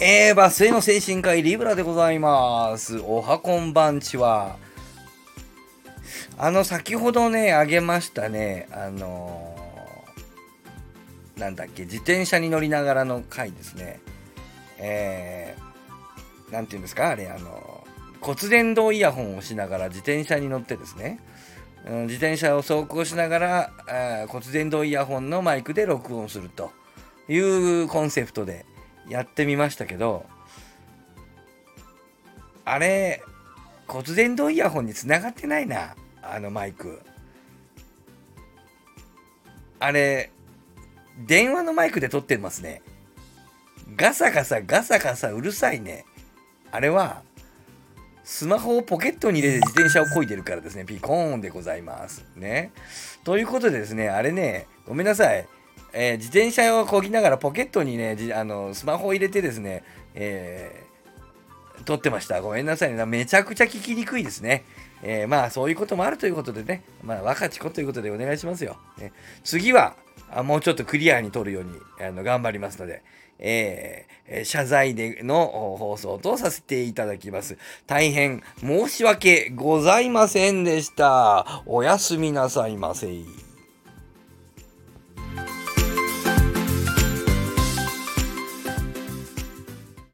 えー、バスへの精神科医リブラでございます。おはこんばんちは。あの、先ほどね、あげましたね、あのーなんだっけ、自転車に乗りながらの回ですね。えー、なんていうんですか、あれ、あの骨伝導イヤホンをしながら自転車に乗ってですね、うん自転車を走行しながら、骨伝導イヤホンのマイクで録音するというコンセプトでやってみましたけど、あれ、骨伝導イヤホンにつながってないな、あのマイク。あれ、電話のマイクで撮ってますね。ガサガサガサガサうるさいね。あれは、スマホをポケットに入れて自転車を漕いでるからですね、ピコーンでございます。ね。ということでですね、あれね、ごめんなさい。えー自転車を漕ぎながらポケットにね、あのスマホを入れてですね、えー撮ってました。ごめんなさいね。めちゃくちゃ聞きにくいですね。えーまあ、そういうこともあるということでね、まあ、若ち子ということでお願いしますよ。ね、次はあ、もうちょっとクリアに撮るようにあの頑張りますので、えー謝罪での放送とさせていただきます。大変申し訳ございませんでした。おやすみなさいませ。